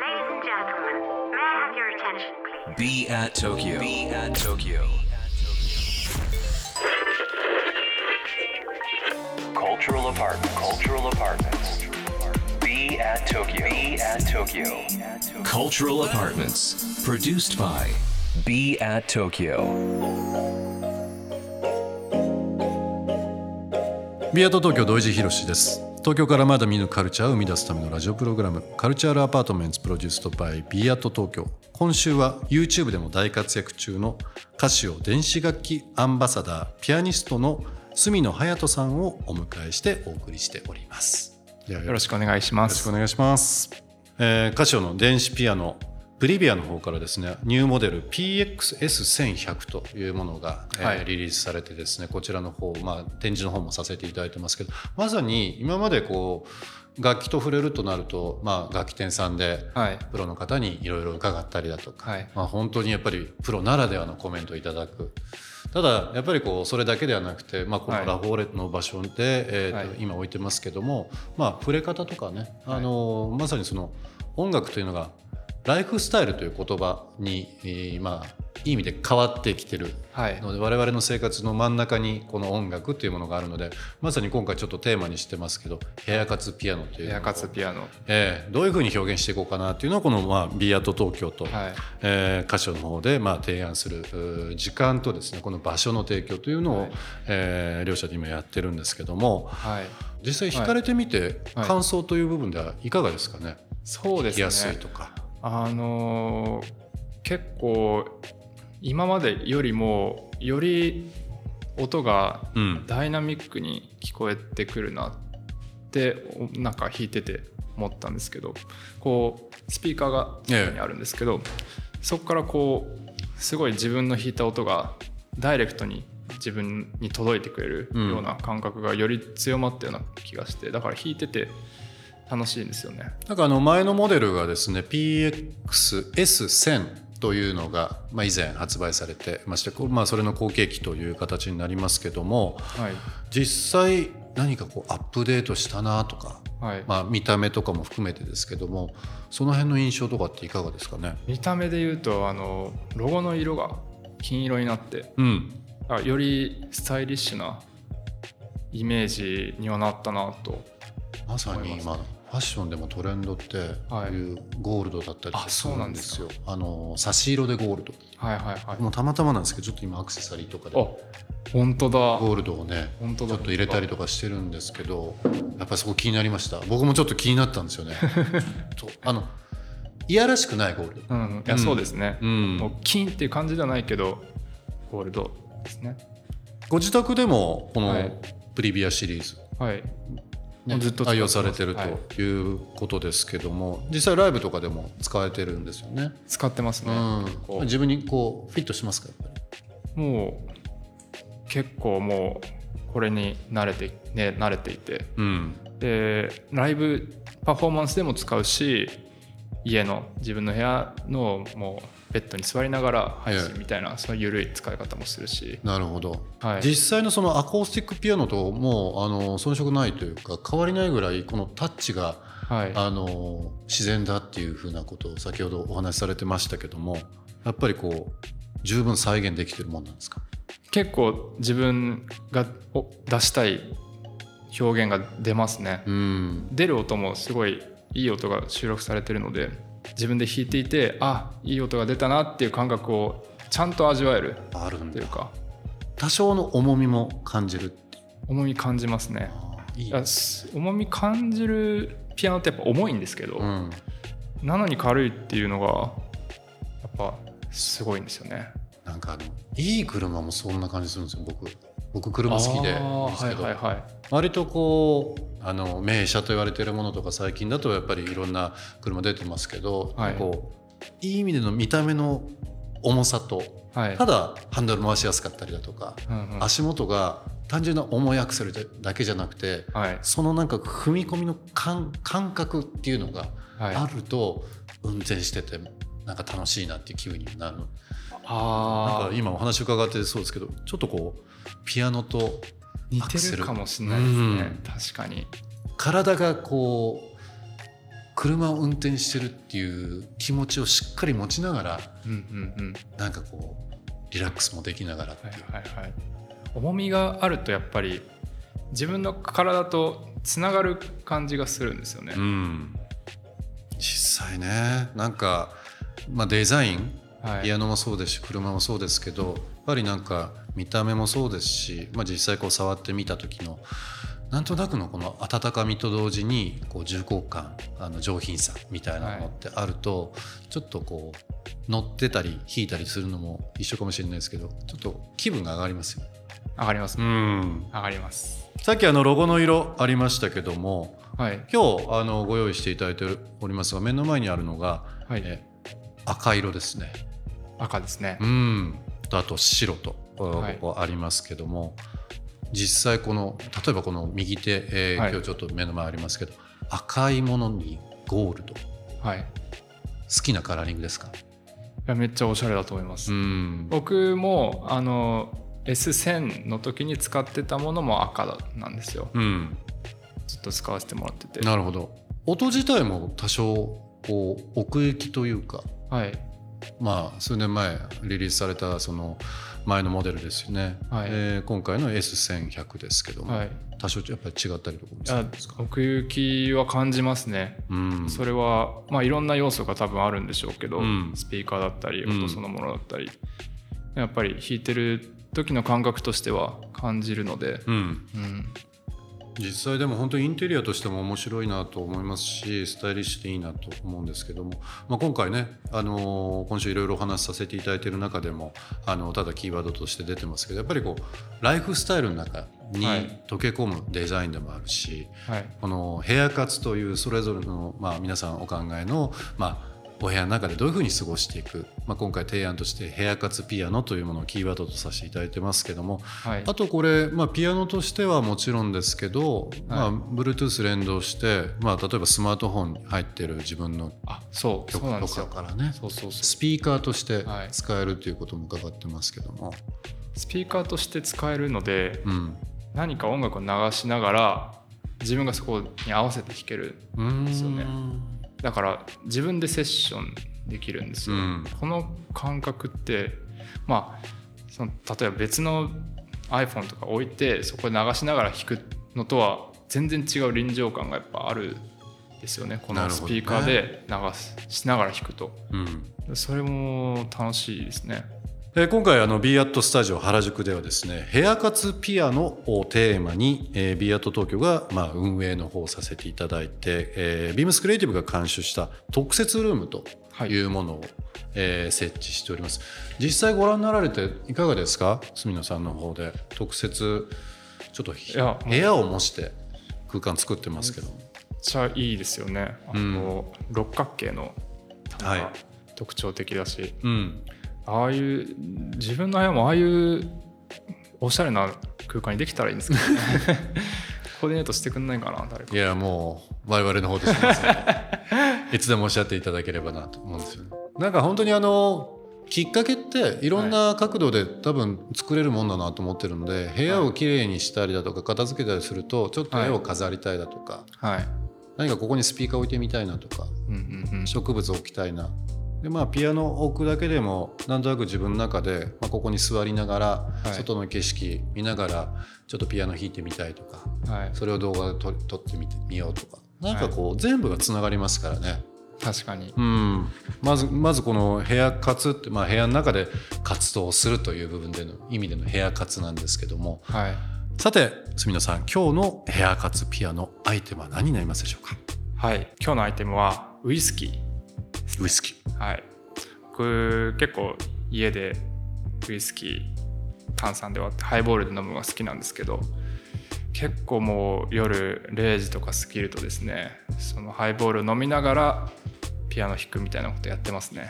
Ladies and gentlemen, may I have your attention, please? Be at Tokyo. Be at Tokyo. Cultural apartment. Cultural apartments. Be at Tokyo. Be at Tokyo. Cultural apartments. Produced by Be at Tokyo. ビアート東京土井地博です 東京からまだ見ぬカルチャーを生み出すためのラジオプログラムカルチャーアパートメンツプロデュースドバイビアート東京今週は YouTube でも大活躍中の歌手を電子楽器アンバサダーピアニストの住野隼人さんをお迎えしてお送りしておりますよろしくお願いします。よろしくお願いします。えー、カシオの電子ピアノプリビアの方からですねニューモデル PXS1100 というものが、えーはい。リリースされてですねこちらの方、まあ、展示の方もさせていただいてますけどまさに今までこう楽器と触れるとなると、まあ、楽器店さんではい。プロの方にいろいろ伺ったりだとか、はい。まあ、本当にやっぱりプロならではのコメントをいただく。ただやっぱりこうそれだけではなくて、まあ、このはい。ラフォーレの場所で、えーとはい。今置いてますけども、まあ、触れ方とかね、あのまさにその音楽というのがライフスタイルという言葉に、えーまあ、いい意味で変わってきてるはい。ので我々の生活の真ん中にこの音楽っていうものがあるのでまさに今回ちょっとテーマにしてますけどヘアカツピアノというのをエアカツピアノ。えーどういうふうに表現していこうかなっていうのをこの、まあ、ビアート東京と、はい。えー歌唱の方で、まあ、提案する時間とですねこの場所の提供というのを、はいえー両者で今やってるんですけどもはい。実際弾かれてみてはい感想という部分ではいかがですかね、そうです弾きやすいね。とか。あのー結構今までよりもより音がうん。ダイナミックに聞こえてくるなっておなんか弾いてて思ったんですけどこうスピーカーがええ。にあるんですけど、そこからこうすごい自分の弾いた音がダイレクトに自分に届いてくれるような感覚がより強まったような気がしてだから弾いてて楽しいんですよね。なんかあの前のモデルがですね PXS1000 というのが、まあ、以前発売されてまして、まあ、それの後継機という形になりますけどもはい。実際何かこうアップデートしたなとかはい。まあ、見た目とかも含めてですけどもその辺の印象とかっていかがですかね？見た目で言うとあのロゴの色が金色になってうん。あよりスタイリッシュなイメージにはなったなとまさに今ファッションでもトレンドってい。ういうゴールドだったりあするんですよ。そうあの差し色でゴールド。はいはいはい。もうたまたまなんですけどちょっと今アクセサリーとかであ本当だ。ゴールドをね本当だ。ちょっと入れたりとかしてるんですけどやっぱりそこ気になりました。僕もちょっと気になったんですよね。そうあのいやらしくないゴールド。うんいや、うんそうですね、うん。もう金っていう感じではないけどゴールドですね。ご自宅でもこのはい。プリビアシリーズ。はいねずっと愛用されてるはいということですけども、実際ライブとかでも使われてるんですよね。使ってますね、うん、自分にこうフィットしますかやっぱり？もう結構もうこれに慣れて,、ね、慣れていて。うん。でライブパフォーマンスでも使うし家の自分の部屋のもうベッドに座りながら配信みたいな、そういう緩い使い方もするし、なるほど、はい、実際のそのアコースティックピアノともうあの遜色ないというか変わりないぐらいこのタッチがはい、あの自然だっていうふうなことを先ほどお話しされてましたけどもやっぱりこう十分再現できてるもんなんですか？結構自分がお出したい表現が出ますね、うん。出る音もすごいいい音が収録されてるので自分で弾いていてあいい音が出たなっていう感覚をちゃんと味わえるあるんだ。というか多少の重みも感じる重み感じますね。いい。重み感じるピアノってやっぱ重いんですけど、うん。なのに軽いっていうのがやっぱすごいんですよね。なんかあのいい車もそんな感じするんですよ僕僕車好きでですけど、はいはいはい。割とこうあの名車と言われているものとか最近だとやっぱりいろんな車出てますけど、はい。こういい意味での見た目の重さとはい。ただハンドル回しやすかったりだとか、うんうん。足元が単純な重いアクセルだけじゃなくてはい。そのなんか踏み込みの感感覚っていうのがはい。あると運転しててなんか楽しいなっていう気分になるなんあか今お話伺ってそうですけどちょっとこうピアノと似てるかもしれないですね、確かに。体がこう車を運転してるっていう気持ちをしっかり持ちながらうんうんうん。なんかこうリラックスもできながらってはいいう、はいはい重みがあるとやっぱり自分の体とつながる感じがするんですよね、うん。実際ねなんか、まあ、デザインはい。ピアノもそうですし車もそうですけどやっぱりなんか見た目もそうですし、まあ、実際こう触ってみた時のなんとなくのこの温かみと同時にこう重厚感あの上品さみたいなのってあると、ちょっとこう乗ってたり弾いたりするのも一緒かもしれないですけどちょっと気分が上がりますよね。上がります、ん。上がります。さっきあのロゴの色ありましたけどもはい。今日あのご用意していただいておりますが目の前にあるのが、はい。え赤色ですね。赤ですね。うん、とあと白と、ありますけども。実際この例えばこの右手、えーはい。今日ちょっと目の前ありますけど赤いものにゴールド好はい。いきなカラーリングですか？やめっちゃおしゃれだと思います、うん。僕もあの S1000 の時に使ってたものも赤なんですよ。うん。ずっと使わせてもらってて。なるほど。音自体も多少こう奥行きというかはい。まあ数年前リリースされたその前のモデルですよね、はい。えー今回の S1100 ですけども、はい。多少やっぱり違ったりとかですか？奥行きは感じますね。うん。それはまあいろんな要素が多分あるんでしょうけど、うん。スピーカーだったりうん。音そのものだったり、やっぱり弾いてる時の感覚としては感じるので、うん。うん、実際でも本当にインテリアとしても面白いなと思いますしスタイリッシュでいいなと思うんですけども、まあ、今回ね、あのー今週いろいろお話しさせていただいている中でもあのただキーワードとして出てますけどやっぱりこうライフスタイルの中にはい。溶け込むデザインでもあるし、はい。このヘアカツというそれぞれの、まあ、皆さんお考えの、まあ、お部屋の中でどういうふうに過ごしていく、まあ、今回提案としてヘアカツピアノというものをキーワードとさせていただいてますけどもはい。あとこれ、まあ、ピアノとしてはもちろんですけど、まあ、Bluetooth 連動して、まあ、例えばスマートフォンに入ってる自分の曲とかからね。そうそうそうスピーカーとしてはい。使えるということも伺ってますけども、スピーカーとして使えるのでうん。何か音楽を流しながら自分がそこに合わせて弾けるんですよねだから自分でセッションできるんですよ、うん。この感覚ってまあその例えば別の iPhone とか置いてそこで流しながら弾くのとは全然違う臨場感がやっぱあるんですよね。このスピーカーで流すしながら弾くと。うん。それも楽しいですねえー今回あの b アットスタジオ原宿ではですねヘアカツピアノをテーマに、えー、b アット東京が、まあ、運営の方をさせていただいて、えー、ビームスクリエイティブが監修した特設ルームとい。うものを、えー設置しております。実際ご覧になられていかがですか？住野さんの方で特設ちょっと部屋を模して空間作ってますけど。めっちゃいいですよね。あの、六角形の棚はい。が特徴的だし、うんああいう自分の部屋もああいうおしゃれな空間にできたらいいんですけどね。コーディネートしてくんないかな誰か。いやもう我々の方でしますので いつでもおっしゃっていただければなと思うんですよね。なんか本当にあのきっかけっていろんな角度で多分作れるもんだなと思ってるので部屋をきれいにしたりだとか片付けたりするとちょっと絵を飾りたいだとかはい。何かここにスピーカー置いてみたいなとかうんうんうん。植物置きたいなでまあピアノを置くだけでもなんとなく自分の中で、まあ、ここに座りながら、い。外の景色見ながらちょっとピアノ弾いてみたいとかはい。それを動画で撮撮ってみてみようとか。なんかこう、全部がつながりますからね。確かに。うん、まずまずこの部屋活って、まあ、部屋の中で活動をするという部分での意味での部屋活なんですけども。はい。さて住野さん今日の部屋活ピアノアイテムは何になりますでしょうか？はい。今日のアイテムはウイスキーウイスキー。はい。僕結構家でウイスキー炭酸で割ってハイボールで飲むのが好きなんですけど結構もう夜0時とか過ぎるとですねそのハイボールを飲みながらピアノ弾くみたいなことやってますね。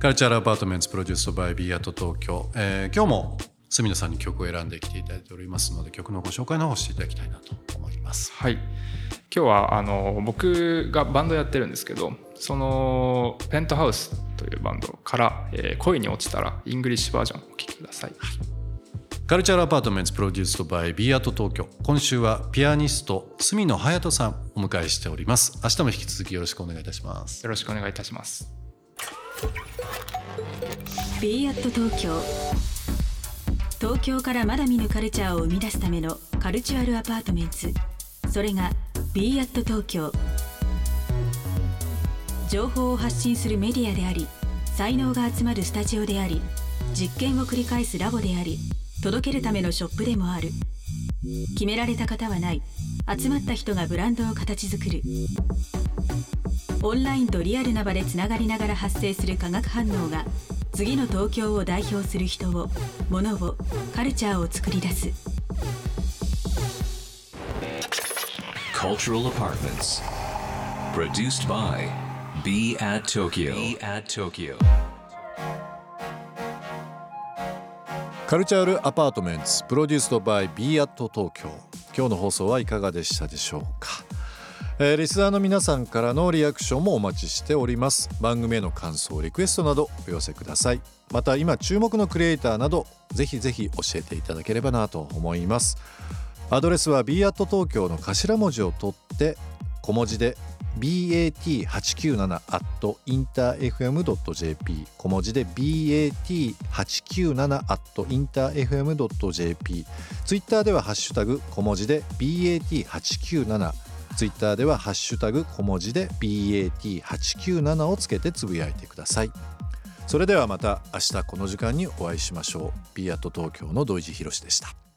Cultural Apartment produced by Bアート東京、えー今日も角野さんに曲を選んできていただいておりますので曲のご紹介の方をしていただきたいなと思います。はい今日はあの僕がバンドやってるんですけどその Penthouse というバンドから「えー恋に落ちたら」 English version お聴きください。Cultural Apartment produced by B at Tokyo。今週はピアニスト角野隼斗さんお迎えしております。明日も引き続きよろしくお願いいたします。よろしくお願いいたします。b アット東京。東京からまだ見ぬカルチャーを生み出すための Cultural Apartment それが b アット東京情報を発信するメディアであり才能が集まるスタジオであり実験を繰り返すラボであり届けるためのショップでもある。決められた方はない。集まった人がブランドを形作る。オンラインとリアルな場でつながりながら発生する化学反応が次の東京を代表する人を物をカルチャーを作り出す。Cultural Apartments. Produced by B at Tokyo. B at Tokyo. カルチャールアパートメントプロデュースドバイ b アット東京今日の放送はいかがでしたでしょうか、えー、リスナーの皆さんからのリアクションもお待ちしております。番組への感想リクエストなどお寄せください。また今注目のクリエイターなどぜひぜひ教えていただければなと思いますアドレスは b アット東京の頭文字を取って小文字で bat897 at interfm.jp 小文字で bat897 at interfm.jp ツイッターではハッシュタグ小文字で bat897 ツイッターではハッシュタグ小文字で bat897 をつけてつぶやいてください。それではまた明日この時間にお会いしましょう。b アット東京の土井地博でした。